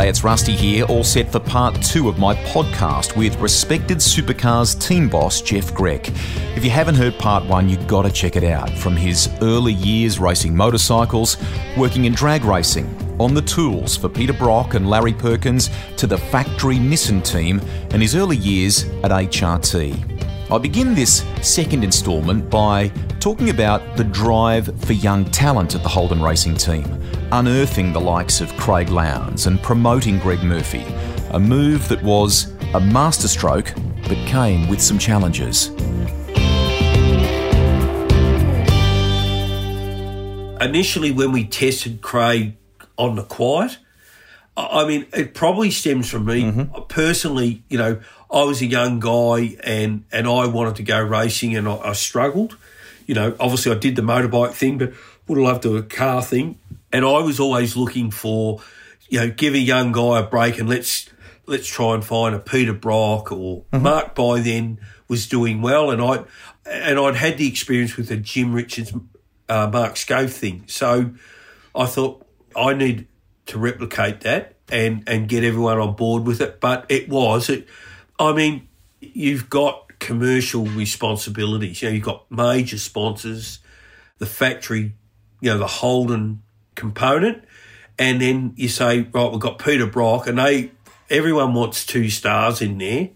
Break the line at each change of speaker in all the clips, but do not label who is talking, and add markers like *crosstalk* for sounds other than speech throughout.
G'day, it's Rusty here, all set for part two of my podcast with respected supercars team boss Jeff Grech. If you haven't heard part one, you've got to check it out. From his early years racing motorcycles, working in drag racing, on the tools for Peter Brock and Larry Perkins, to the factory Nissan team, and his early years at HRT. I begin this second instalment by talking about the drive for young talent at the Holden Racing team, unearthing the likes of Craig Lowndes and promoting Greg Murphy, a move that was a masterstroke but came with some challenges.
Initially, when we tested Craig on the quiet, I mean, it probably stems from me mm-hmm. personally. You know, I was a young guy and and I wanted to go racing, and I, I struggled. You know, obviously I did the motorbike thing, but would have loved to do a car thing. And I was always looking for, you know, give a young guy a break and let's let's try and find a Peter Brock or Mark by then was doing well, and I and I'd had the experience with the Jim Richards, uh, Mark Skaife thing, so I thought I need to replicate that and and get everyone on board with it. But it was, it, I mean, you've got commercial responsibilities. You know, you've got major sponsors, the factory, you know, the Holden component, and then you say, right, we've got Peter Brock, and they everyone wants two stars in there.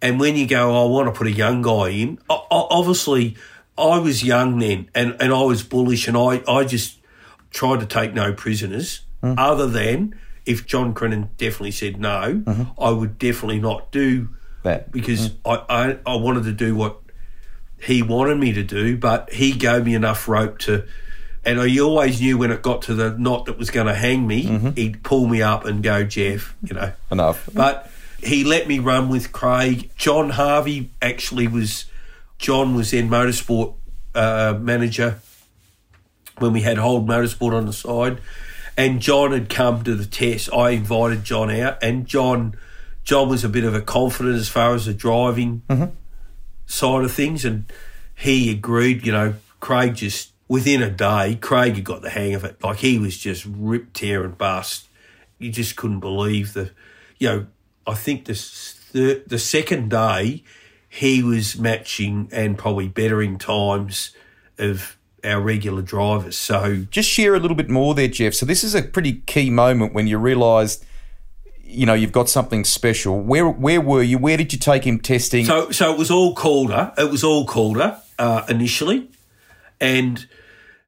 And when you go, oh, I want to put a young guy in, obviously, I was young then and, and I was bullish and I, I just tried to take no prisoners, mm. other than if John Crennan definitely said no, mm-hmm. I would definitely not do
That.
because I, I, I wanted to do what he wanted me to do, but he gave me enough rope to. And I always knew when it got to the knot that was going to hang me, he'd pull me up and go, Jeff, you know.
Enough.
But he let me run with Craig. John Harvey actually was, John was then motorsport uh, manager when we had Holden Motorsport on the side. And John had come to the test. I invited John out, and John, John was a bit of a confident as far as the driving mm-hmm. side of things, and he agreed. You know, Craig just within a day, Craig had got the hang of it. Like he was just ripped tear, and bust. You just couldn't believe the, you know. I think the the, the second day, he was matching and probably bettering times of our regular drivers. So
Just share a little bit more there, Jeff. So this is a pretty key moment when you realised, you know, you've got something special. Where where were you? Where did you take him testing?
So, so it was all Calder. It was all Calder uh, initially, and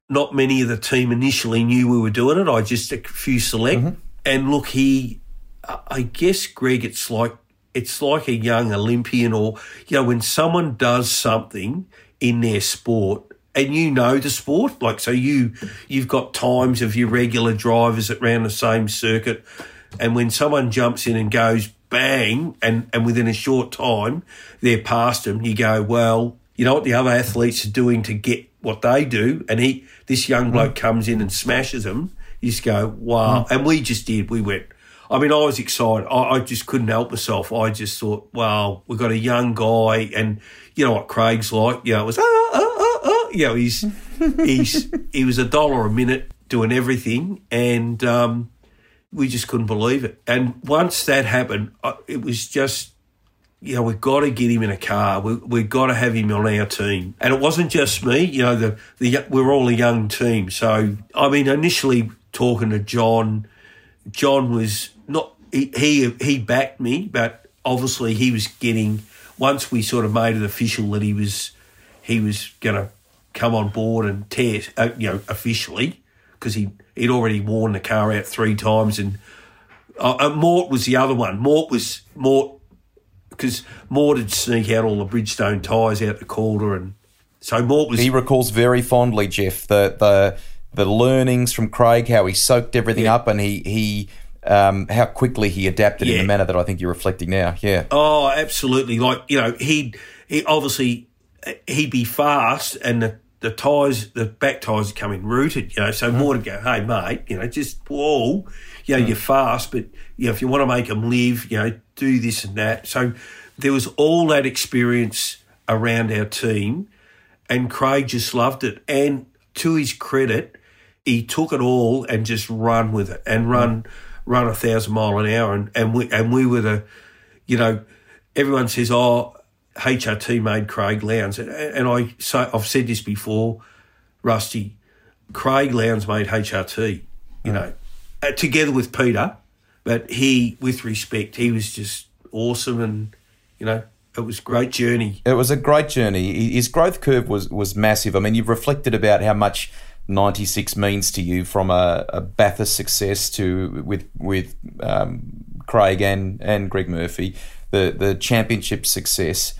not many of the team initially knew we were doing it. I just a few select, and look, he, I guess, Greg, it's like it's like a young Olympian, or you know, when someone does something in their sport. And you know the sport, like so. You you've got times of your regular drivers that round the same circuit, and when someone jumps in and goes bang, and, and within a short time they're past him, you go, well, you know what the other athletes are doing to get what they do, and he this young bloke comes in and smashes them. You just go, wow, and we just did. We went. I mean, I was excited. I, I just couldn't help myself. I just thought, wow, we've got a young guy, and you know what Craig's like. You know, it was ah ah ah ah. You know, he's he's *laughs* he was a dollar a minute doing everything, and um, we just couldn't believe it. And once that happened, it was just, you know, we've got to get him in a car. We, we've got to have him on our team. And it wasn't just me. You know, the the we are all a young team. So I mean, initially talking to John, John was not he he, he backed me, but obviously he was getting once we sort of made it official that he was he was going to come on board and test, uh, you know, officially because he he'd already worn the car out three times, and uh, uh, Mort was the other one. Mort was Mort because Mort would sneak out all the Bridgestone tyres out the Calder, and so Mort was
he recalls very fondly, Jeff, the the the learnings from Craig, how he soaked everything
Yeah.
up, and he he um, how quickly he adapted in the manner that I think you're reflecting now. Yeah.
Oh, absolutely. Like, you know, he'd, he obviously, he'd be fast and the, the tyres, the back tyres are coming rooted, you know, so mm. more to go, hey, mate, you know, just whoa, you know, you're mm. fast, but, you know, if you want to make them live, you know, do this and that. So there was all that experience around our team, and Craig just loved it. And to his credit, he took it all and just run with it and mm. run run a thousand mile an hour and, and we and we were the you know everyone says oh HRT made Craig Lowndes and, and I say I've said this before Rusty Craig Lowndes made HRT you know uh, together with Peter but he with respect he was just awesome and you know it was a great journey
It was a great journey. His growth curve was was massive. I mean, you've reflected about how much 96 means to you from a, a Bathurst success to with with um, Craig and and Greg Murphy, the the championship success.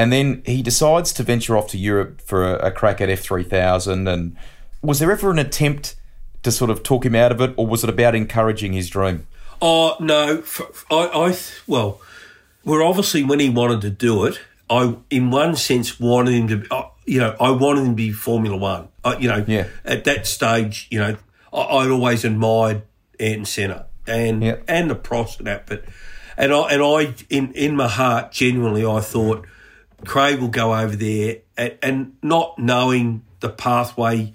And then he decides to venture off to Europe for a, a crack at F3000. And was there ever an attempt to sort of talk him out of it, or was it about encouraging his dream?
Oh no, f- I, I well, we're obviously when he wanted to do it, I in one sense wanted him to, uh, you know, I wanted him to be Formula One. Uh, you know,
Yeah.
at that stage, you know, I, I'd always admired Ayrton Senna and
Yeah.
and the Prost and that, but and I and I in in my heart genuinely I thought Craig will go over there and, and not knowing the pathway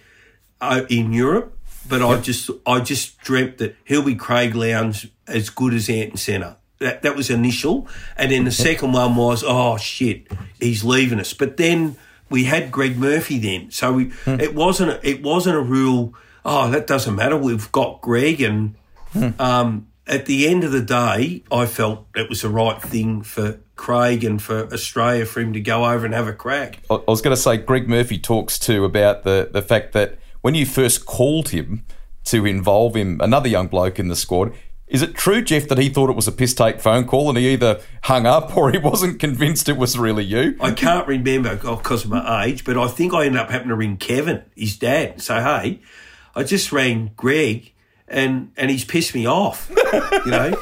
uh, in Europe, but I just I just dreamt that he'll be Craig Lowndes as good as Ayrton Senna. That that was initial, and then the second one was oh shit, he's leaving us. But then we had Greg Murphy then, so we, it wasn't a- it wasn't a real oh that doesn't matter. We've got Greg, and um, at the end of the day, I felt it was the right thing for Craig and for Australia for him to go over and have a crack.
I was going to say Greg Murphy talks too about the the fact that when you first called him to involve him, another young bloke in the squad. Is it true, Jeff, that he thought it was a piss take phone call and he either hung up or he *laughs* wasn't convinced it was really you?
I can't remember because of my age, but I think I ended up having to ring Kevin, his dad, and say, "Hey, I just rang Greg, and and he's pissed me off," *laughs* you know.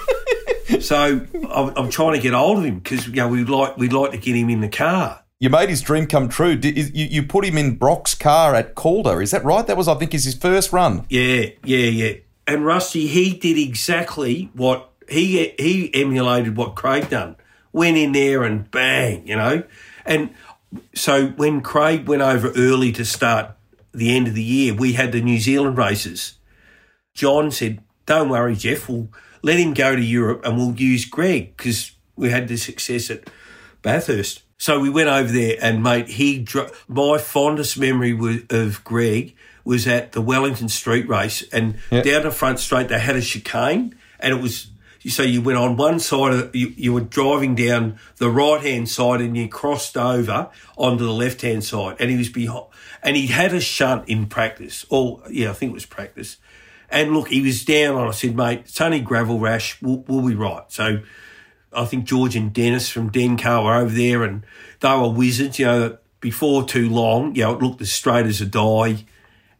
So I'm, I'm trying to get hold of him because you know we'd like we'd like to get him in the car.
You made his dream come true. Did, you, you put him in Brock's car at Calder. Is that right? That was, I think, is his first run.
Yeah, yeah, yeah. And Rusty, he did exactly what he he emulated what Craig done. Went in there and bang, you know. And so when Craig went over early to start the end of the year, we had the New Zealand races. John said, "Don't worry, Jeff. We'll let him go to Europe and we'll use Greg because we had the success at Bathurst." So we went over there, and mate, he dro- my fondest memory was, of Greg was at the Wellington Street race, and down the front straight they had a chicane, and it was. So you went on one side of you, you were driving down the right hand side and you crossed over onto the left hand side and he was behind and he had a shunt in practice. Or yeah, I think it was practice. And look, he was down on. I said, mate, it's only gravel rash. We'll, we'll be right. So I think George and Dennis from Dencar were over there and they were wizards, you know, before too long, you know, it looked as straight as a die.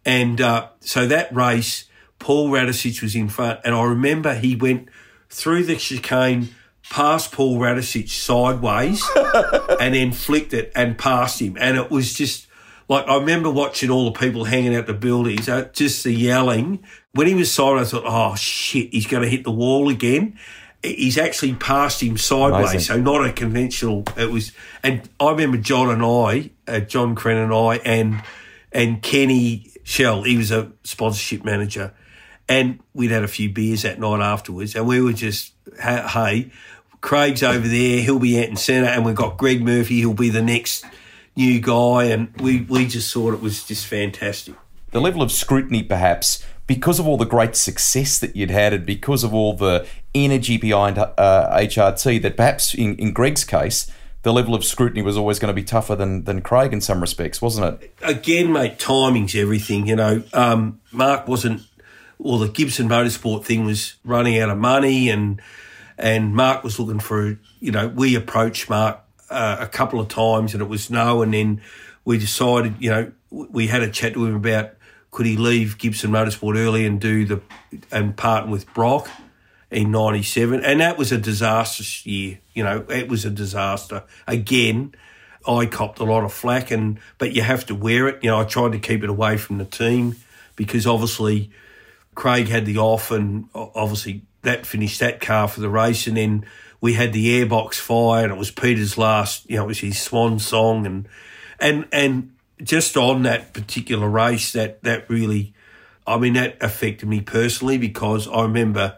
And uh, so that race, Paul Radisich was in front. And I remember he went through the chicane past Paul Radisich sideways *laughs* and then flicked it and passed him. And it was just like, I remember watching all the people hanging out the buildings, uh, just the yelling. When he was sideways, I thought, oh shit, he's going to hit the wall again. He's actually passed him sideways,
Amazing.
so not a conventional. It was, and I remember John and I, uh, John Crenn and I, and and Kenny Shell, he was a sponsorship manager, and we'd had a few beers that night afterwards, and we were just, hey, Craig's over there, he'll be out in centre, and we've got Greg Murphy, he'll be the next new guy, and we we just thought it was just fantastic.
the level of scrutiny, perhaps, because of all the great success that you'd had and because of all the energy behind uh, HRT, that perhaps in, in Greg's case, the level of scrutiny was always going to be tougher than, than Craig in some respects, wasn't it?
again, mate, timing's everything. You know, um, Mark wasn't, well, the Gibson Motorsport thing was running out of money, and and Mark was looking for, you know, we approached Mark uh, a couple of times, and it was no, and then we decided, you know, we had a chat to him about could he leave Gibson Motorsport early and do the and partner with Brock in '97, and that was a disastrous year. You know, it was a disaster again I copped a lot of flack, and but you have to wear it. You know, I tried to keep it away from the team because obviously Craig had the off, and obviously that finished that car for the race, and then we had the airbox fire, and it was Peter's last. You know, it was his swan song, and and and just on that particular race, that that really, I mean, that affected me personally because I remember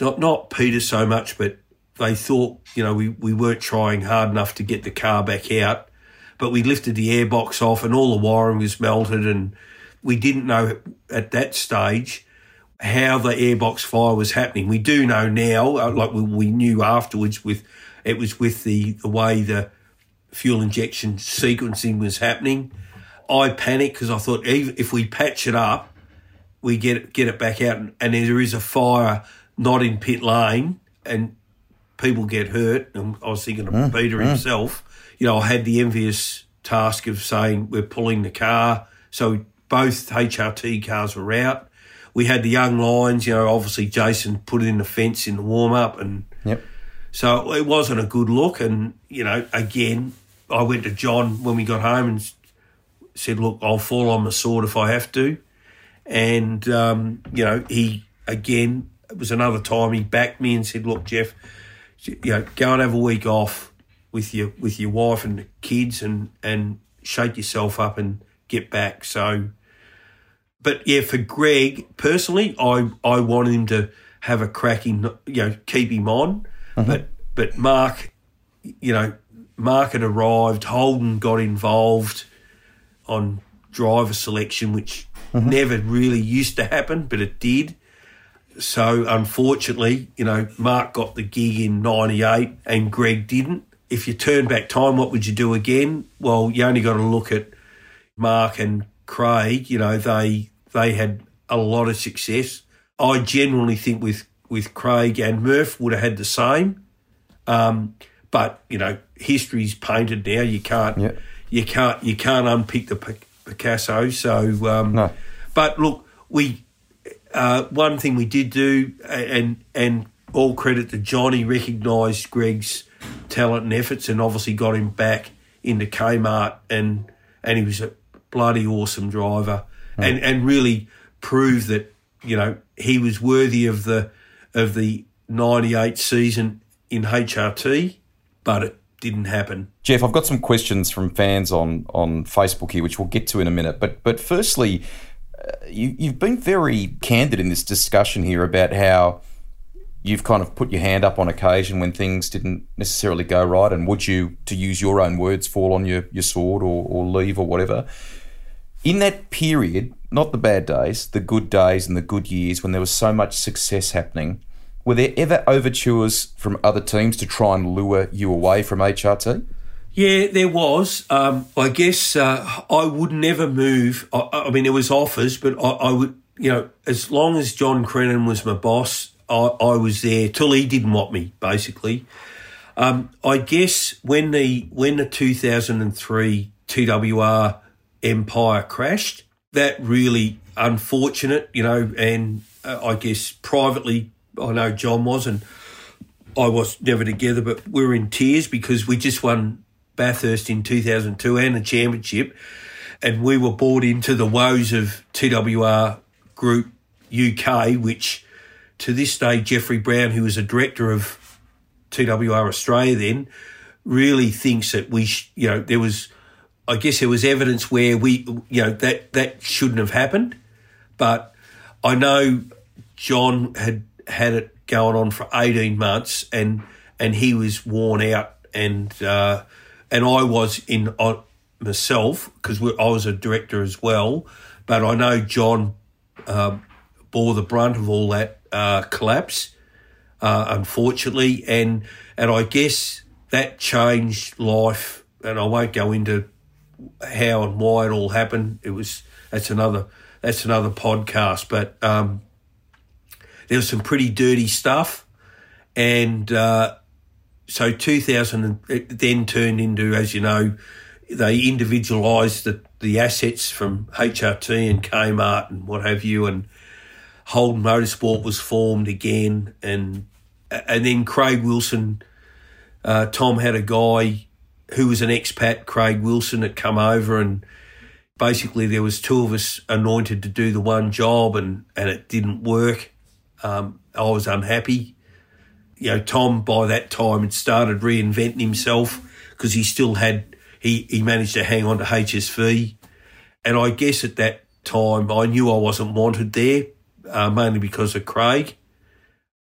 not not Peter so much, but they thought, you know, we, we weren't trying hard enough to get the car back out. But we lifted the airbox off and all the wiring was melted and we didn't know at that stage how the airbox fire was happening. We do know now, uh, like we, we knew afterwards with it was with the, the way the fuel injection sequencing was happening. I panicked because I thought if we patch it up, we get it, get it back out, and, and there is a fire not in pit lane, and people get hurt. And I was thinking of mm, Peter mm. himself. You know, I had the envious task of saying we're pulling the car. So both HRT cars were out. We had the young lines. You know, obviously Jason put it in the fence in the warm up, and
yep.
so it wasn't a good look. And you know, again, I went to John when we got home and said, "Look, I'll fall on the sword if I have to." And um, you know, he again it was another time he backed me and said, "Look, Jeff, you know, go and have a week off with your with your wife and the kids, and and shake yourself up and get back." So, but yeah, for Greg personally, I I wanted him to have a cracking, you know, keep him on, mm-hmm. but but Mark, you know, Mark had arrived, Holden got involved on driver selection, which mm-hmm. never really used to happen, but it did. So unfortunately, you know, Mark got the gig in '98 and Greg didn't. If you turn back time, what would you do again? Well, you only got to look at Mark and Craig. You know, they they had a lot of success. I generally think with with Craig and Murph would have had the same. Um, but you know, history's painted now. You can't
yeah.
you can't you can't unpick the Picasso. So, um,
no.
but look, we uh, one thing we did do, and and all credit to Johnny, recognised Greg's talent and efforts, and obviously got him back into Kmart, and and he was a bloody awesome driver, mm. and and really proved that you know he was worthy of the of the '98 season in HRT, but it didn't happen.
Jeff, I've got some questions from fans on on Facebook here, which we'll get to in a minute. But but firstly, uh, you, you've been very candid in this discussion here about how you've kind of put your hand up on occasion when things didn't necessarily go right, and would you, to use your own words, fall on your, your sword or, or leave or whatever. In that period, not the bad days, the good days and the good years when there was so much success happening, were there ever overtures from other teams to try and lure you away from HRT?
Yeah, there was. Um, I guess uh, I would never move. I, I, mean, there was offers, but I, I, would, you know, as long as John Crennan was my boss, I, I was there till he didn't want me. Basically, um, I guess when the when the two thousand and three TWR Empire crashed, that really unfortunate, you know, and uh, I guess privately, I know John was and I was never together, but we were in tears because we just won Bathurst in 2002 and a championship. And we were brought into the woes of TWR Group UK, which to this day, Jeffrey Brown, who was a director of TWR Australia then, really thinks that we, sh- you know, there was, I guess there was evidence where we, you know, that, that shouldn't have happened. But I know John had had it going on for 18 months and, and he was worn out and, uh, and I was in uh, myself because I was a director as well. But I know John um, bore the brunt of all that uh, collapse, uh, unfortunately, and and I guess that changed life. And I won't go into how and why it all happened. It was that's another that's another podcast. But um, there was some pretty dirty stuff, and uh, so 2000 then turned into, as you know, they individualised the, the assets from HRT and Kmart and what have you, and Holden Motorsport was formed again, and and then Craig Wilson, uh, Tom had a guy who was an expat, Craig Wilson, had come over and basically there was two of us anointed to do the one job and, and it didn't work. Um, I was unhappy. You know, Tom by that time had started reinventing himself because he still had, he, he managed to hang on to HSV. And I guess at that time I knew I wasn't wanted there, uh, mainly because of Craig.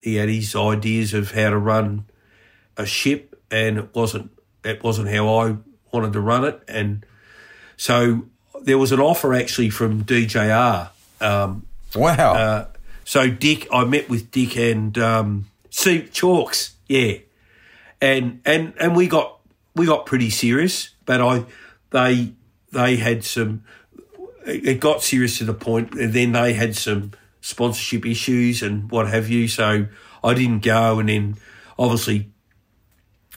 He had his ideas of how to run a ship and it wasn't, it wasn't how I wanted to run it. And so there was an offer actually from DJR. Um,
wow.
Uh, so Dick, I met with Dick and um, Chalks, yeah, and and and we got we got pretty serious, but I they they had some. It got serious to the point, and then they had some sponsorship issues and what have you. So I didn't go, and then obviously,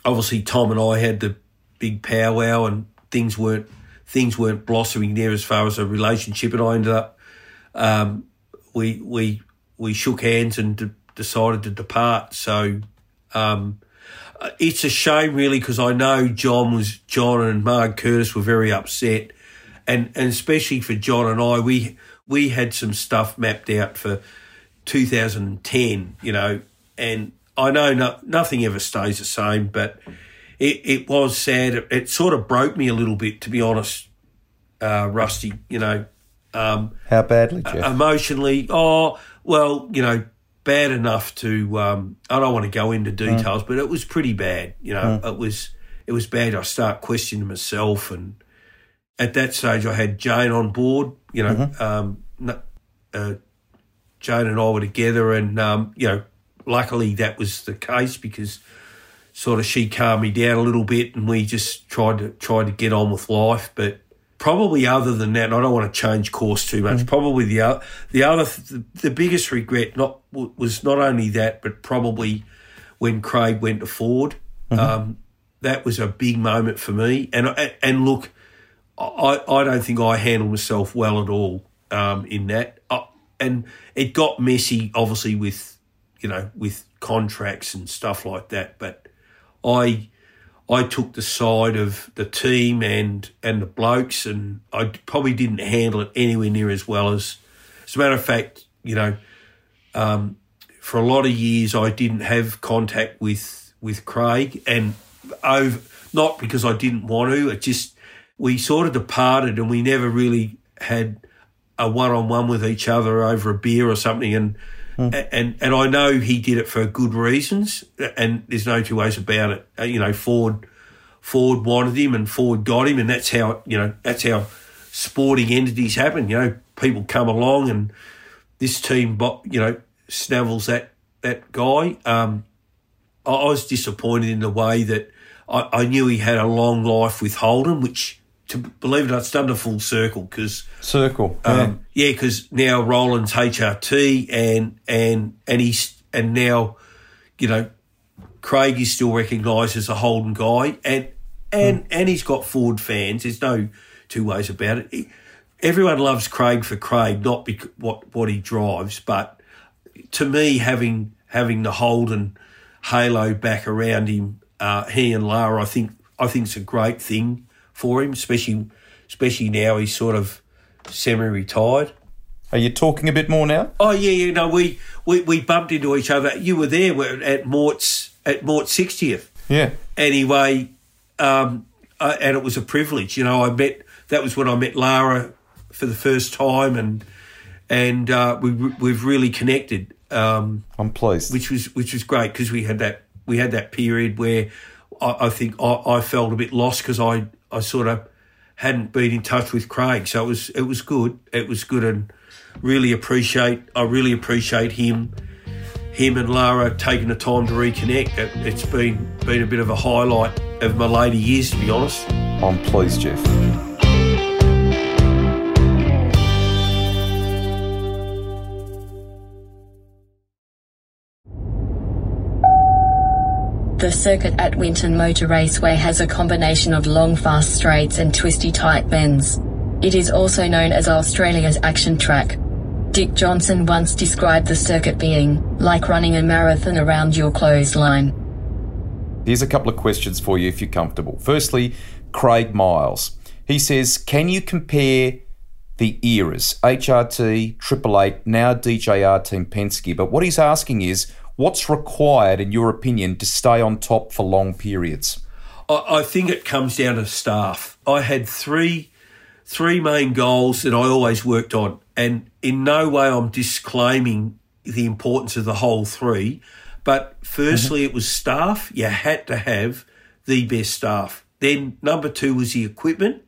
obviously Tom and I had the big powwow, and things weren't things weren't blossoming there as far as a relationship, and I ended up um, we we we shook hands and d- decided to depart. So um, it's a shame, really, because I know John was John and Marg Curtis were very upset, and and especially for John and I, we we had some stuff mapped out for 2010, you know, and I know no, nothing ever stays the same, but it, it was sad. It, it, sort of broke me a little bit, to be honest, uh, Rusty. You know, um,
how badly, Jeff?
Emotionally, oh well, you know, bad enough to. Um, I don't want to go into details, mm. but it was pretty bad. You know, mm. it was it was bad. I start questioning myself, and at that stage, I had Jane on board. You know, mm-hmm. um, uh, Jane and I were together, and um, you know, luckily that was the case because sort of she calmed me down a little bit, and we just tried to tried to get on with life. But probably other than that, I don't want to change course too much. Mm. Probably the other, the other, the, the biggest regret not was not only that, but probably when Craig went to Ford. Mm-hmm. Um, that was a big moment for me. And and look, I I don't think I handled myself well at all um, in that. Uh, and it got messy, obviously with you know with contracts and stuff like that. But I I took the side of the team and and the blokes, and I probably didn't handle it anywhere near as well as. As a matter of fact, you know, um, for a lot of years I didn't have contact with with Craig, and over not because I didn't want to. It just we sort of departed, and we never really had a one on one with each other over a beer or something, and Mm. And and I know he did it for good reasons, and there's no two ways about it. Uh, you know, Ford Ford wanted him, and Ford got him, and that's how you know that's how sporting entities happen. You know, people come along, and this team, you know, snavels that that guy. Um, I, I was disappointed in the way that I, I knew he had a long life with Holden, which to believe it or not, it's done a full circle because
circle,
um, yeah, because yeah, now Roland's HRT and and and he's and now, you know, Craig is still recognised as a Holden guy, and and mm. and he's got Ford fans. There's no two ways about it. He, everyone loves Craig for Craig, not because what what he drives, but to me, having having the Holden halo back around him, uh, he and Lara, I think I think it's a great thing for him, especially especially now he's sort of semi-retired.
Are you talking a bit more now?
Oh yeah, you know we, we, we bumped into each other. You were there at Mort's at Mort's sixtieth.
Yeah.
Anyway, um, uh, and it was a privilege. You know, I met that was when I met Lara for the first time, and and uh, we we've really connected. Um,
I'm pleased,
which was which was great because we had that we had that period where I, I think I, I felt a bit lost because I I sort of hadn't been in touch with Craig, so it was it was good. It was good, and really appreciate. I really appreciate him, him and Lara taking the time to reconnect. It, has been been a bit of a highlight of my later years, to be honest.
I'm pleased, Jeff.
The circuit at Winton Motor Raceway has a combination of long fast straights and twisty tight bends. It is also known as Australia's action track. Dick Johnson once described the circuit being like running a marathon around your clothesline.
Here's a couple of questions for you if you're comfortable. Firstly, Craig Miles. He says, Can you compare the eras, HRT, Triple Eight, now DJR Team Penske? But what he's asking is, what's required, in your opinion, to stay on top for long periods?
I, I think it comes down to staff. I had three three main goals that I always worked on, and in no way I'm disclaiming the importance of the whole three. But firstly, mm-hmm. it was staff. You had to have the best staff. Then number two was the equipment,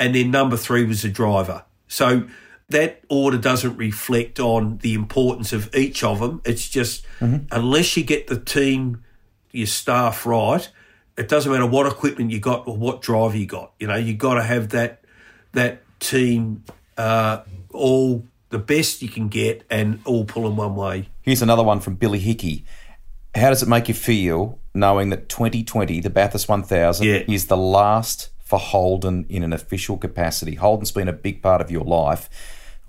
and then number three was the driver. So that order doesn't reflect on the importance of each of them. It's just mm-hmm. unless you get the team, your staff right, it doesn't matter what equipment you got or what driver you got. You know, you got to have that that team uh, all the best you can get and all pulling one way.
Here's another one from Billy Hickey. How does it make you feel knowing that 2020, the Bathurst 1000, yeah. is the last for Holden in an official capacity? Holden's been a big part of your life.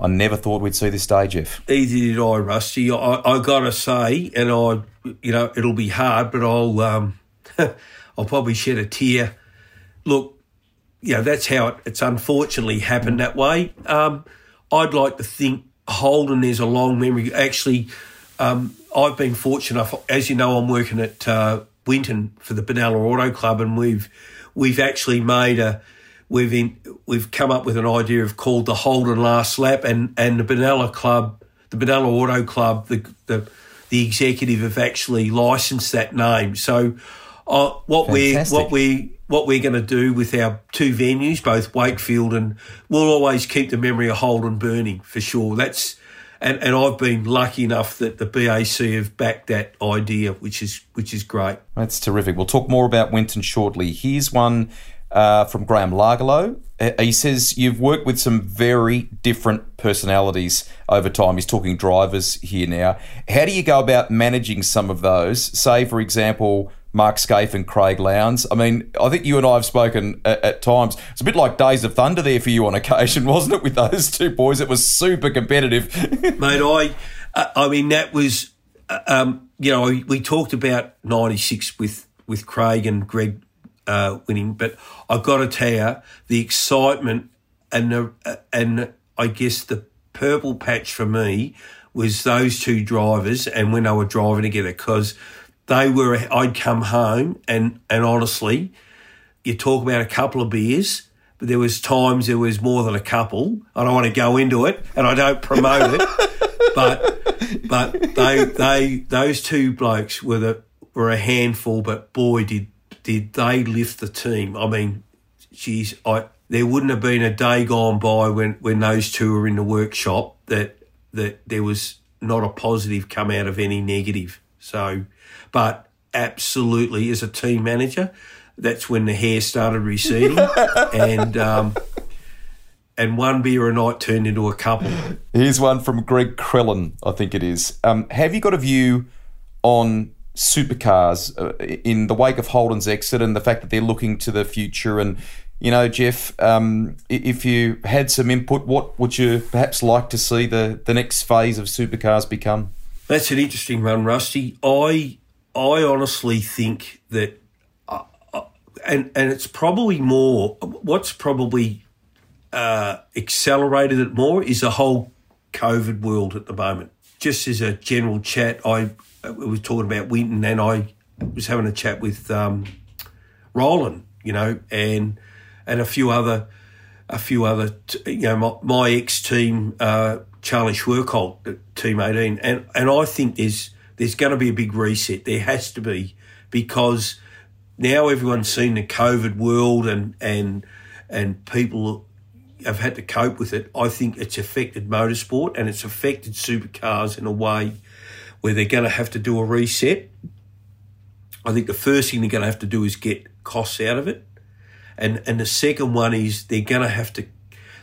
I never thought we'd see this day, Jeff.
Either did I, Rusty. I, I got to say, and I, you know, it'll be hard, but I'll, um, *laughs* I'll probably shed a tear. Look, you know, that's how it, it's unfortunately happened that way. Um, I'd like to think Holden is a long memory. Actually, um, I've been fortunate enough, as you know, I'm working at uh, Winton for the Benalla Auto Club, and we've we've actually made a we've in, we've come up with an idea of called the Holden Last Lap, and and the Benalla Club, the Benalla Auto Club, the the the executive have actually licensed that name. So, uh, what we what we what we're going to do with our two venues, both Wakefield and we'll always keep the memory of Holden burning for sure. That's and, and I've been lucky enough that the BAC have backed that idea, which is which is great.
That's terrific. We'll talk more about Winton shortly. Here's one uh, from Graham Lagerlow. Uh, he says you've worked with some very different personalities over time. He's talking drivers here now. How do you go about managing some of those? Say, for example, Mark Skaife and Craig Lowndes. I mean, I think you and I have spoken at, at, times. It's a bit like Days of Thunder there for you on occasion, *laughs* wasn't it, with those two boys? It was super competitive. *laughs*
Mate, I, I mean, that was, uh, um, you know, we talked about 96 with, with Craig and Greg uh, winning, but I've got to tell you, the excitement and, the, and I guess the purple patch for me was those two drivers and when they were driving together because – they were, I'd come home and, and honestly, you talk about a couple of beers, but there was times there was more than a couple. I don't want to go into it and I don't promote it, *laughs* but, but they, they, those two blokes were the, were a handful, but boy, did, did they lift the team. I mean, geez, I, there wouldn't have been a day gone by when, when those two were in the workshop that, that there was not a positive come out of any negative. So, but absolutely, as a team manager, that's when the hair started receding, *laughs* and um, and one beer a night turned into a couple.
Here's one from Greg Crellin, I think it is. Um, have you got a view on supercars uh, in the wake of Holden's exit and the fact that they're looking to the future and you know, Jeff, um, if you had some input, what would you perhaps like to see the, the next phase of supercars become?
That's an interesting one, Rusty. I I honestly think that, uh, uh, and and it's probably more. What's probably uh, accelerated it more is the whole COVID world at the moment. Just as a general chat, I, was talking about Winton, and I was having a chat with um, Roland, you know, and and a few other a few other, you know, my, my ex team, uh, Charlie Schwerkolt, Team 18, and and I think there's there's going to be a big reset. There has to be because now everyone's seen the COVID world and and and people have had to cope with it. I think it's affected motorsport and it's affected supercars in a way where they're going to have to do a reset. I think the first thing they're going to have to do is get costs out of it. And and the second one is they're going to have to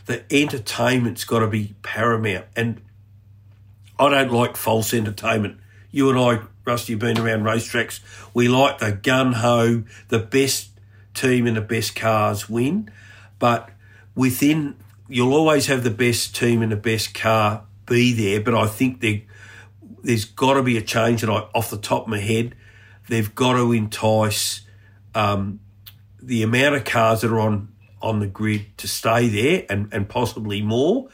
the entertainment's got to be paramount. And I don't like false entertainment you and I, Rusty, have been around racetracks. We like the gun ho, the best team and the best cars win. But within, you'll always have the best team and the best car be there. But I think there, there's got to be a change. And I, off the top of my head, they've got to entice um, the amount of cars that are on on the grid to stay there and, and possibly more,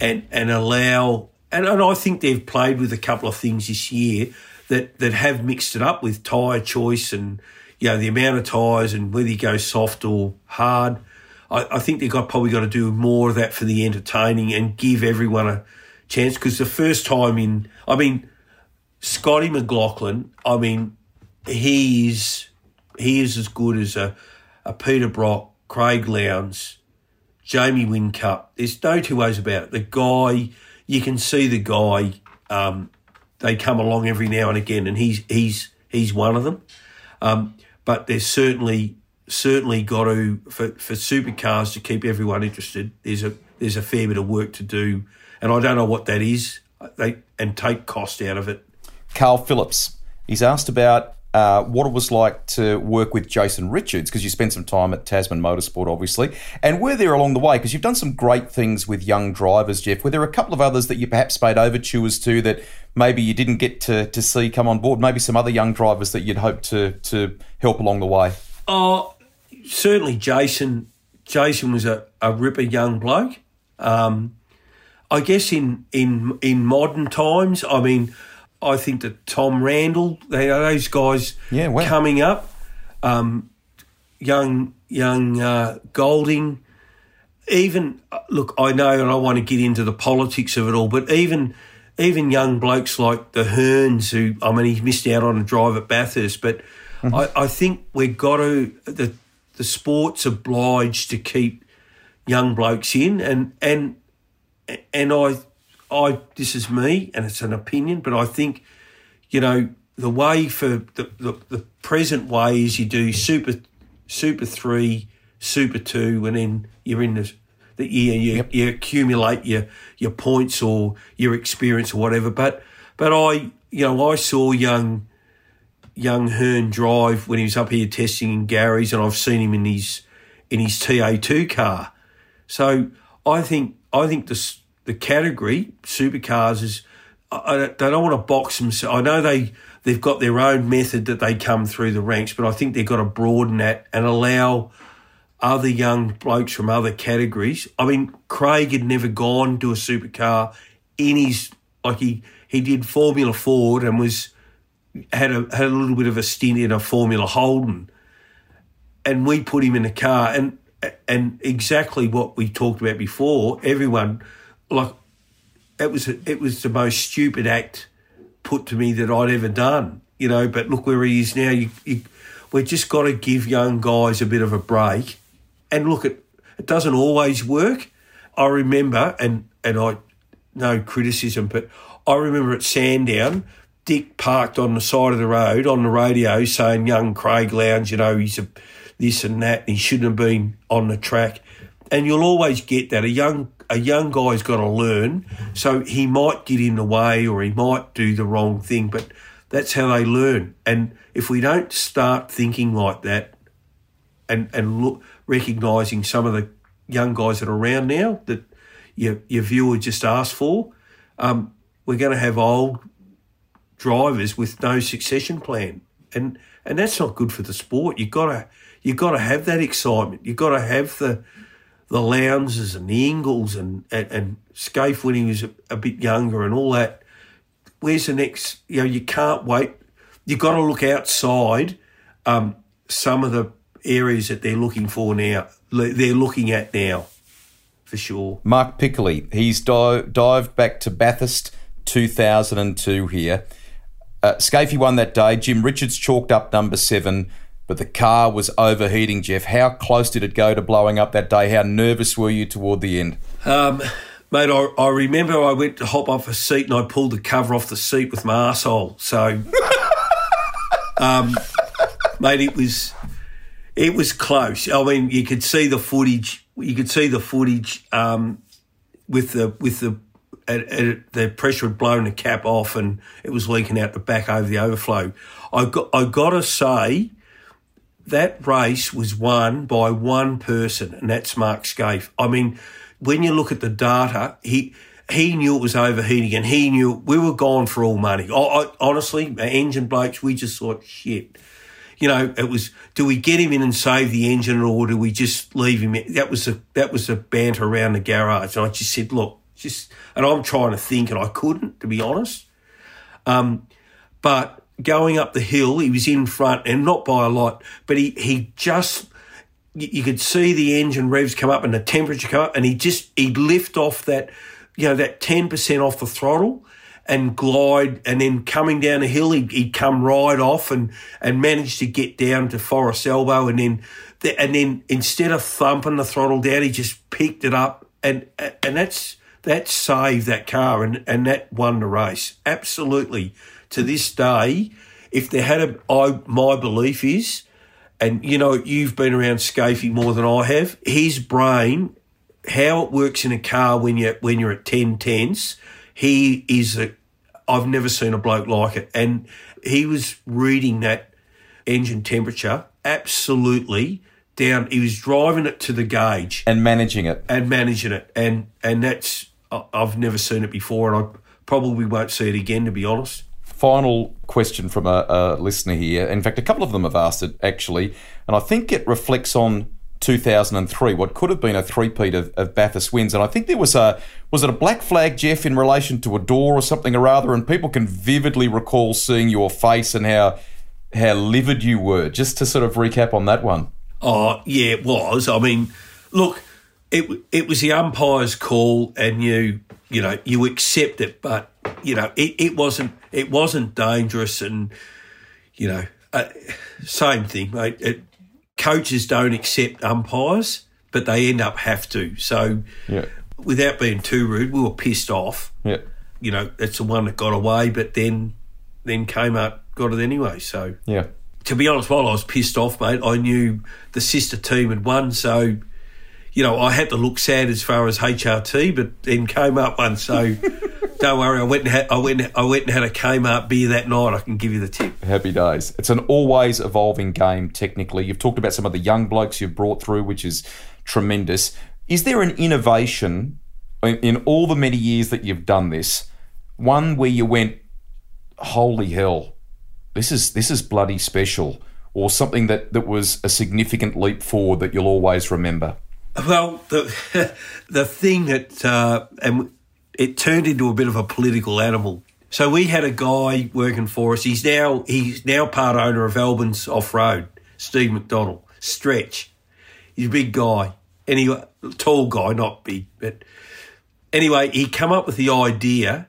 and and allow. And, and I think they've played with a couple of things this year that that have mixed it up with tyre choice and you know the amount of tyres and whether you go soft or hard. I, I think they've got probably got to do more of that for the entertaining and give everyone a chance because the first time in, I mean, Scotty McLaughlin, I mean, he's he is as good as a, a Peter Brock, Craig Lowndes, Jamie Whincup. There's no two ways about it. The guy, you can see the guy. Um, they come along every now and again, and he's he's he's one of them. Um, but there's certainly certainly got to for, for supercars to keep everyone interested. There's a there's a fair bit of work to do, and I don't know what that is. They and take cost out of it.
Carl Phillips, he's asked about uh, what it was like to work with Jason Richards because you spent some time at Tasman Motorsport, obviously, and were there along the way because you've done some great things with young drivers, Jeff. Were there a couple of others that you perhaps made overtures to that maybe you didn't get to, to see come on board? Maybe some other young drivers that you'd hope to to help along the way.
Oh, certainly Jason. Jason was a, a ripper young bloke. Um, I guess in in in modern times, I mean, I think that Tom Randle, they are those guys
yeah, wow.
coming up, um, young young uh, Golding. Even look, I know, and I want to get into the politics of it all, but even even young blokes like the Hearns, who I mean, he missed out on a drive at Bathurst, but mm-hmm. I, I think we've got to the the sport's obliged to keep young blokes in, and and and I I this is me and it's an opinion, but I think you know the way for the, the, the present way is you do super super three, super two, and then you're in the the year you, yep. you accumulate your your points or your experience or whatever. But but I you know I saw young young Hearn drive when he was up here testing in Gary's, and I've seen him in his in his TA two car. So I think I think the the category supercars is I, they don't want to box them. I know they they've got their own method that they come through the ranks, but I think they've got to broaden that and allow other young blokes from other categories. I mean, Craig had never gone to a supercar in his like he he did Formula Ford and was had a had a little bit of a stint in a Formula Holden, and we put him in a car and and exactly what we talked about before. Everyone like it was it was the most stupid act put to me that I'd ever done. You know, but look where he is now. You, you, we've just got to give young guys a bit of a break, and look, it it doesn't always work. I remember, and and I no criticism, but I remember at Sandown, Dick parked on the side of the road on the radio saying, "Young Craig Lowndes, you know, he's a this and that, and he shouldn't have been on the track." And you'll always get that a young a young guy's got to learn. So he might get in the way or he might do the wrong thing, but that's how they learn. And if we don't start thinking like that and, and look, recognizing some of the young guys that are around now that your, your viewer just asked for, um, we're going to have old drivers with no succession plan. And, and that's not good for the sport. You've got to, you've got to have that excitement. You've got to have the, the Lowndeses and the Ingalls and, and, and Skaife when he was a, a, bit younger and all that. Where's the next? You know, you can't wait. You've got to look outside um, some of the areas that they're looking for now. They're looking at now, for sure.
Mark Pickley, he's di- dived back to Bathurst 2002 here. Uh, won that day. Jim Richards chalked up number seven but the car was overheating, Jeff. How close did it go to blowing up that day? How nervous were you toward the end?
Um, mate, I, I, remember I went to hop off a seat and I pulled the cover off the seat with my asshole. So, *laughs* um, mate, it was it was close. I mean, you could see the footage. You could see the footage um, with the with the the pressure had blown the cap off and it was leaking out the back over the overflow. I got I got to say that race was won by one person, and that's Mark Skaife. I mean, when you look at the data, he he knew it was overheating and he knew we were gone for all money. I, I, honestly, engine blokes, we just thought, shit. You know, it was, do we get him in and save the engine or do we just leave him? In? That was a, that was a banter around the garage. And I just said, look, just, and I'm trying to think and I couldn't, to be honest. Um, but going up the hill, he was in front and not by a lot, but he, he just, you could see the engine revs come up and the temperature come up and he just, he'd lift off that, you know, that 10% off the throttle and glide and then coming down the hill, he'd, he'd come right off and, and manage to get down to Forest Elbow and then, and then instead of thumping the throttle down, he just picked it up and, and that's, that saved that car and, and that won the race. Absolutely. To this day, if there had a, I, my belief is, and you know, you've been around Skaifey more than I have, his brain, how it works in a car when you're, when you're at 10 tenths, he is a, I've never seen a bloke like it. And he was reading that engine temperature absolutely down. He was driving it to the gauge
and managing it
and managing it. And, and that's, I've never seen it before, and I probably won't see it again, to be honest.
Final question from a, a listener here. In fact, a couple of them have asked it actually, and I think it reflects on 2003, what could have been a three-peat of, of Bathurst wins. And I think there was a was it a black flag, Jeff, in relation to a door or something or other, and people can vividly recall seeing your face and how how livid you were. Just to sort of recap on that one.
Oh yeah, it was. I mean, look, it it was the umpire's call, and you you know you accept it, but you know it, it wasn't it wasn't dangerous, and you know uh, same thing, mate. It, coaches don't accept umpires, but they end up have to. So,
yeah.
without being too rude, we were pissed off.
Yeah.
You know, it's the one that got away, but then then came out got it anyway. So
yeah.
To be honest, while I was pissed off, mate, I knew the sister team had won, so you know, I had to look sad as far as HRT, but then came up one. So *laughs* don't worry, I went and had, I went I went and had a Kmart beer that night. I can give you the tip.
Happy days. It's an always evolving game. Technically, you've talked about some of the young blokes you've brought through, which is tremendous. Is there an innovation in, in all the many years that you've done this? One where you went, holy hell, this is this is bloody special, or something that that was a significant leap forward that you'll always remember.
Well, the *laughs* the thing that uh, and it turned into a bit of a political animal. So we had a guy working for us. He's now he's now part owner of Albins Off Road. Steve McDonald, Stretch. He's a big guy, anyway, tall guy, not big, but anyway, he come up with the idea.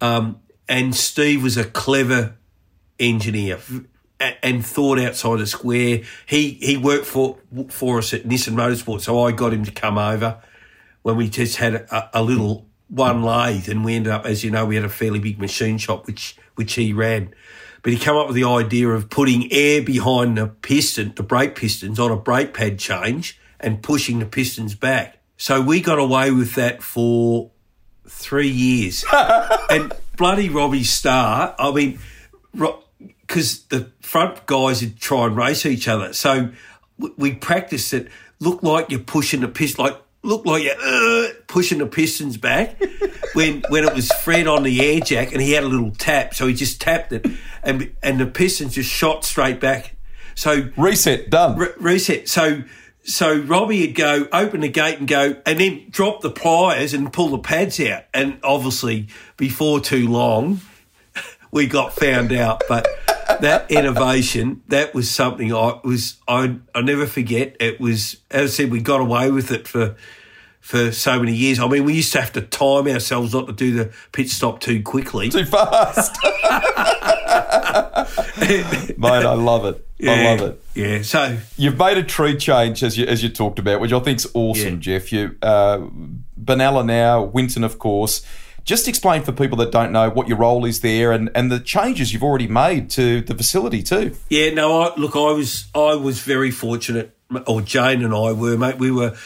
Um, and Steve was a clever engineer, and thought outside the square. He he worked for for us at Nissan Motorsport, so I got him to come over when we just had a, a, little one lathe, and we ended up, as you know, we had a fairly big machine shop which which he ran. But he came up with the idea of putting air behind the piston, the brake pistons, on a brake pad change and pushing the pistons back. So we got away with that for three years. *laughs* and bloody Robbie Starr, I mean, because the front guys would try and race each other. So we practiced it. Look like you're pushing the piston, like look like you're uh, pushing the pistons back. *laughs* when when it was Fred on the air jack and he had a little tap, so he just tapped it, and and the pistons just shot straight back. So
reset done.
Re- reset. So so Robbie would go open the gate and go, and then drop the pliers and pull the pads out. And obviously, before too long, we got found out. But that innovation, that was something I was I I never forget. It was as I said, we got away with it for for so many years. I mean, we used to have to time ourselves not to do the pit stop too quickly,
too fast. *laughs* Mate, I love it.
Yeah,
I love it.
Yeah. So
you've made a tree change as you as you talked about, which I think's awesome, yeah. Jeff. You uh, Benalla now, Winton, of course. Just explain for people that don't know what your role is there and, and the changes you've already made to the facility too.
Yeah, no, I, look, I was I was very fortunate, or Jane and I were, mate. We were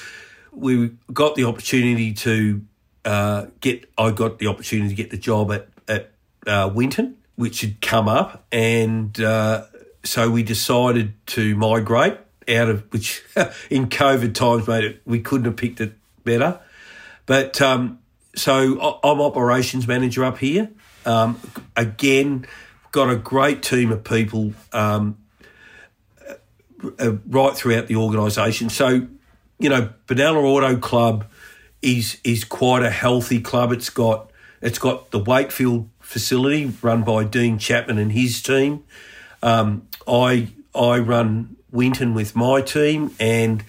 we got the opportunity to uh, get. I got the opportunity to get the job at at uh, Winton, which had come up, and uh, so we decided to migrate out of which *laughs* in COVID times, mate. We couldn't have picked it better, but. Um, so I'm operations manager up here. Um, again, got a great team of people um, uh, right throughout the organisation. So, you know, Benalla Auto Club is is quite a healthy club. It's got it's got the Wakefield facility run by Dean Chapman and his team. Um, I I run Winton with my team, and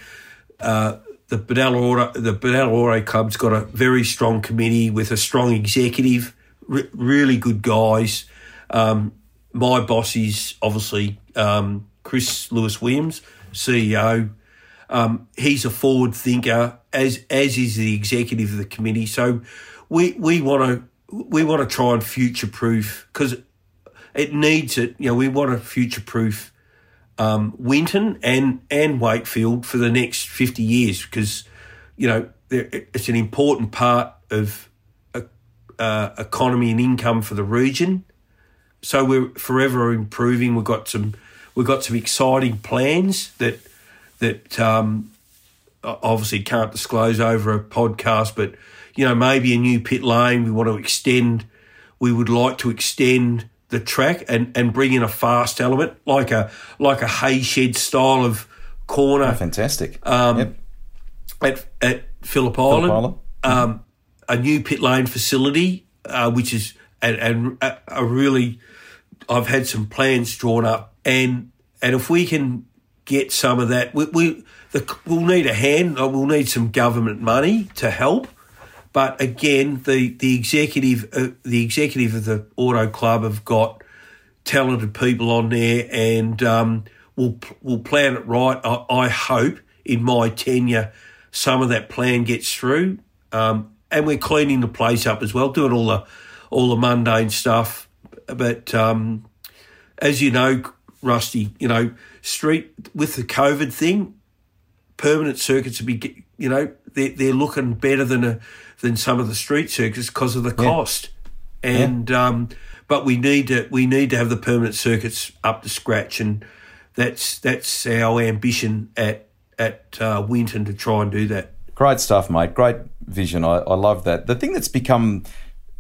uh, the Benalla the Benalla Club's got a very strong committee with a strong executive, re- really good guys. Um, my boss is obviously um, Chris Lewis Williams, CEO. Um, he's a forward thinker, as as is the executive of the committee. So we we want to we want to try and future proof because it needs it. You know, we want to future proof um, Winton and and Wakefield for the next fifty years because you know it's an important part of uh, economy and income for the region. So we're forever improving. We've got some we've got some exciting plans that that um, obviously can't disclose over a podcast, but you know maybe a new pit lane. We want to extend. We would like to extend the track and, and bring in a fast element like a like a hay shed style of corner.
Oh, fantastic.
Um,
Yep.
at at Phillip Island,
Island.
Um, a new pit lane facility, uh, which is and, and a, a really, I've had some plans drawn up, and and if we can get some of that, we, we the, we'll need a hand. uh, We'll need some government money to help. But again, the the executive uh, the executive of the Auto Club have got talented people on there, and um, we'll we'll plan it right. I, I hope in my tenure, some of that plan gets through, um, and we're cleaning the place up as well, doing all the all the mundane stuff. But um, as you know, Rusty, you know, street with the COVID thing, permanent circuits would be, you know, they're, they're looking better than a, than some of the street circuits because of the cost. And um, but we need to we need to have the permanent circuits up to scratch, and that's that's our ambition at at uh, Winton to try and do that.
Great stuff, mate. Great vision. I, I love that. The thing that's become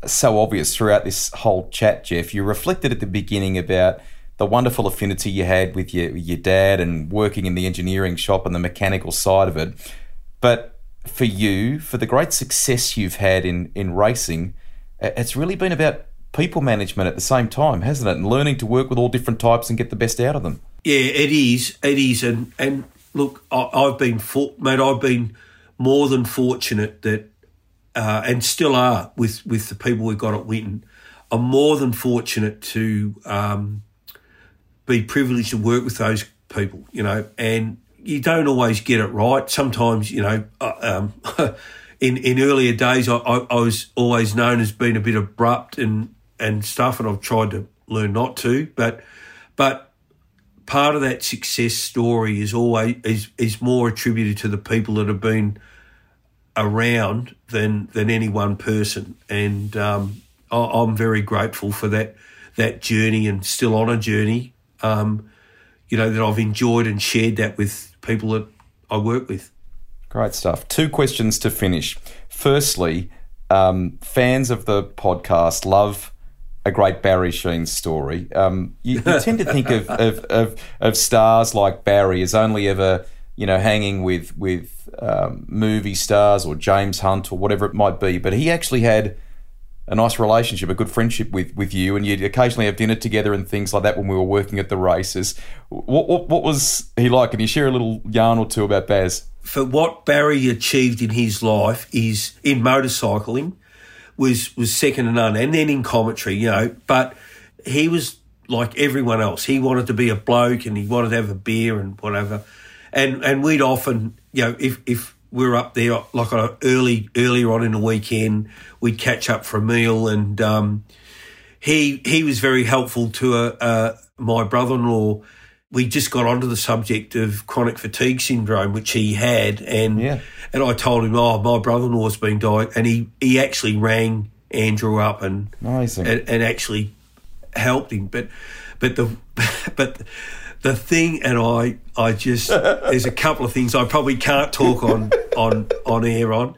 so obvious throughout this whole chat, Jeff, you reflected at the beginning about the wonderful affinity you had with your your dad and working in the engineering shop and the mechanical side of it. But for you, for the great success you've had in in racing, uh, it's really been about people management at the same time, hasn't it? And learning to work with all different types and get the best out of them.
Yeah, it is. It is, and and look, I, I've been for, mate. I've been more than fortunate that, uh, and still are with with the people we've got at Winton. I'm more than fortunate to um, be privileged to work with those people. You know, and you don't always get it right. Sometimes, you know, uh, um, *laughs* in in earlier days, I, I, I was always known as being a bit abrupt and and stuff, and I've tried to learn not to. But but part of that success story is always is is more attributed to the people that have been around than than any one person, and um, I, I'm very grateful for that that journey and still on a journey. Um, you know that I've enjoyed and shared that with people that I work with.
Great stuff. Two questions to finish. Firstly, um, fans of the podcast love a great Barry Sheene story. Um, you, you tend to think of, of, of, of stars like Barry as only ever, you know, hanging with with um, movie stars or James Hunt or whatever it might be. But he actually had a nice relationship, a good friendship with, with you, and you'd occasionally have dinner together and things like that when we were working at the races. What, what, what was he like? Can you share a little yarn or two about Baz?
For what Barry achieved in his life is in motorcycling was was second to none, and then in commentary, you know. But he was like everyone else. He wanted to be a bloke, and he wanted to have a beer and whatever. And and we'd often, you know, if if we were up there like on a early earlier on in the weekend, we'd catch up for a meal, and um, he he was very helpful to uh, uh, my brother-in-law. We just got onto the subject of chronic fatigue syndrome, which he had, and
Yeah.
and I told him, "Oh, my brother-in-law's been dying," and he he actually rang Andrew up and and, and actually helped him. But but the *laughs* but the thing, and I I just there's a couple of things I probably can't talk on on on air on,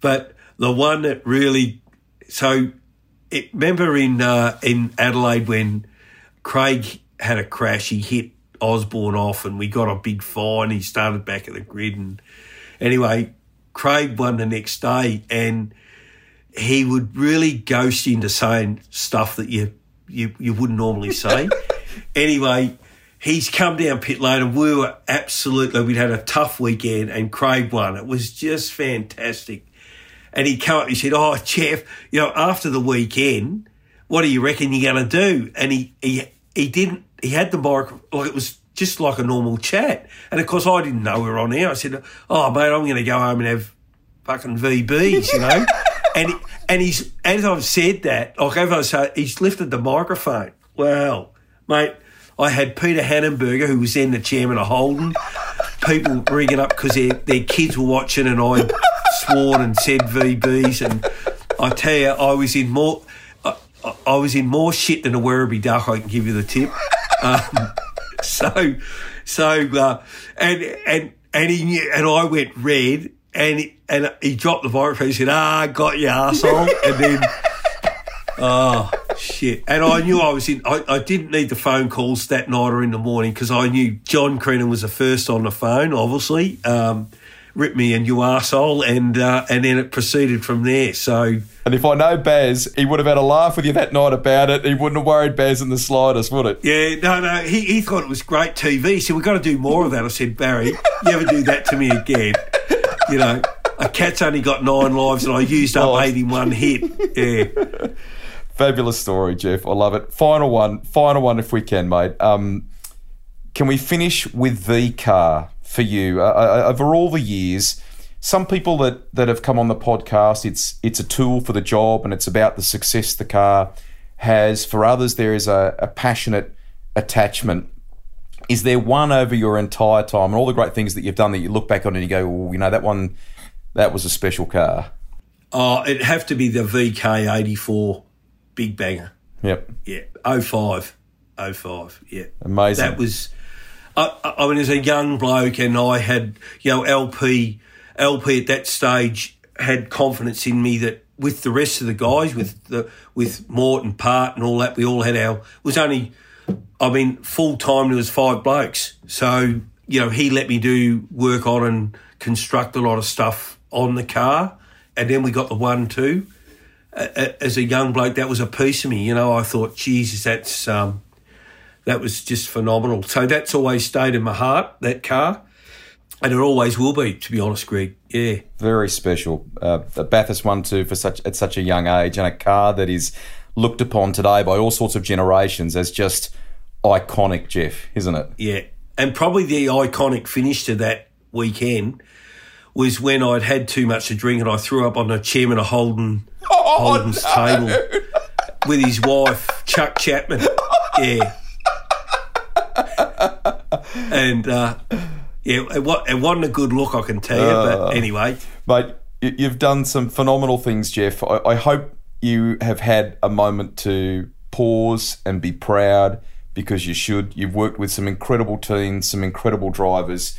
but the one that really so it, remember in uh, in Adelaide when Craig had a crash, he hit Osborne off, and we got a big fine. He started back at the grid, and anyway, Craig won the next day, and he would really ghost into saying stuff that you you, you wouldn't normally say. *laughs* anyway, he's come down pit lane, and we were absolutely we'd had a tough weekend, and Craig won. It was just fantastic. And he come up, he said, "Oh, Jeff, you know, after the weekend, what do you reckon you're going to do?" And he he he didn't. He had the mic like it was just like a normal chat. And of course, I didn't know we were on air. I said, "Oh, mate, I'm going to go home and have fucking VBs," you know. *laughs* and and he's as I've said that, like as I say, he's lifted the microphone. Well, mate, I had Peter Hanenberger, who was then the chairman of Holden. People ringing up because their, their kids were watching, and I sworn and said VBs. And I tell you, I was in more. I, I was in more shit than a Werribee duck. I can give you the tip. Um, *laughs* so, so, uh, and and and he knew, and I went red, and and he dropped the microphone. He said, "Ah, got you, asshole," and then. Oh *laughs* shit! And I knew I was in. I, I didn't need the phone calls that night or in the morning because I knew John Crennan was the first on the phone. Obviously, um, rip me and you arsehole, and uh, and then it proceeded from there. So.
And if I know Baz, he would have had a laugh with you that night about it. He wouldn't have worried Baz in the slightest, would it?
Yeah, no, no. He, he thought it was great TV. He said, We've got to do more of that. I said, Barry, you ever do that to me again? You know, a cat's only got nine lives and I used up oh. eight hit. Yeah.
Fabulous story, Jeff. I love it. Final one, final one if we can, mate. Um, can we finish with the car for you? Uh, uh over all the years, some people that, that have come on the podcast, it's it's a tool for the job and it's about the success the car has. For others, there is a, a passionate attachment. Is there one over your entire time and all the great things that you've done that you look back on and you go, well, you know, that one, that was a special car?
Oh, it'd have to be the VK84 Big Banger.
Yep.
Yeah. 05. 05. Yeah.
Amazing.
That was, I, I mean, as a young bloke and I had, you know, LP LP at that stage had confidence in me that with the rest of the guys, with the with Morton, Part, and all that, we all had our. It was only, I mean, full time. There was five blokes, so you know he let me do work on and construct a lot of stuff on the car, and then we got the one two. As a young bloke, that was a piece of me. You know, I thought, Jesus, that's um, that was just phenomenal. So that's always stayed in my heart. That car. And it always will be, to be honest, Greg. Yeah,
very special. Uh, the Bathurst one too for such at such a young age, and a car that is looked upon today by all sorts of generations as just iconic, Jeff, isn't it?
Yeah, and probably the iconic finish to that weekend was when I'd had too much to drink and I threw up on the chairman of Holden oh, Holden's no. table with his wife Chuck Chapman. Yeah, and. Uh, yeah, it, it wasn't a good look, I can tell you. Uh, but anyway,
mate, you've done some phenomenal things, Jeff. I, I hope you have had a moment to pause and be proud because you should. You've worked with some incredible teams, some incredible drivers,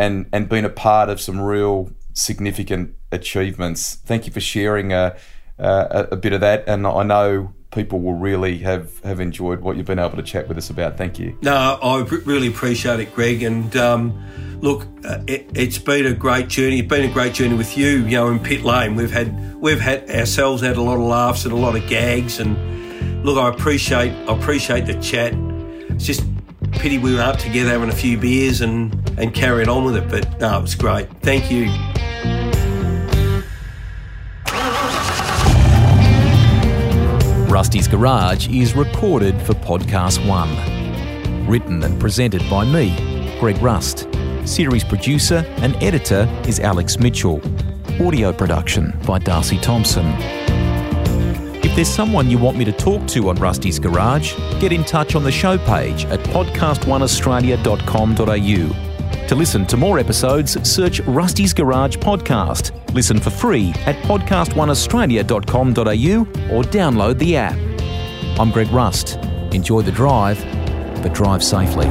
and and been a part of some real significant achievements. Thank you for sharing a, a, a bit of that. And I know people will really have, have enjoyed what you've been able to chat with us about. Thank you.
No, I really appreciate it, Greg. And um, look, uh, it, has been a great journey. It's been a great journey with you. You know, in pit lane, we've had we've had ourselves had a lot of laughs and a lot of gags. And look, I appreciate I appreciate the chat. It's just pity we were up together having a few beers and and carrying on with it. But no, it was great. Thank you.
Rusty's Garage is recorded for Podcast One. Written and presented by me, Greg Rust. Series producer and editor is Alex Mitchell. Audio production by Darcy Thompson. If there's someone you want me to talk to on Rusty's Garage, get in touch on the show page at podcastoneaustralia.com.au to listen to more episodes, search Rusty's Garage Podcast. Listen for free at podcastoneaustralia.com.au or download the app. I'm Greg Rust. Enjoy the drive, but drive safely.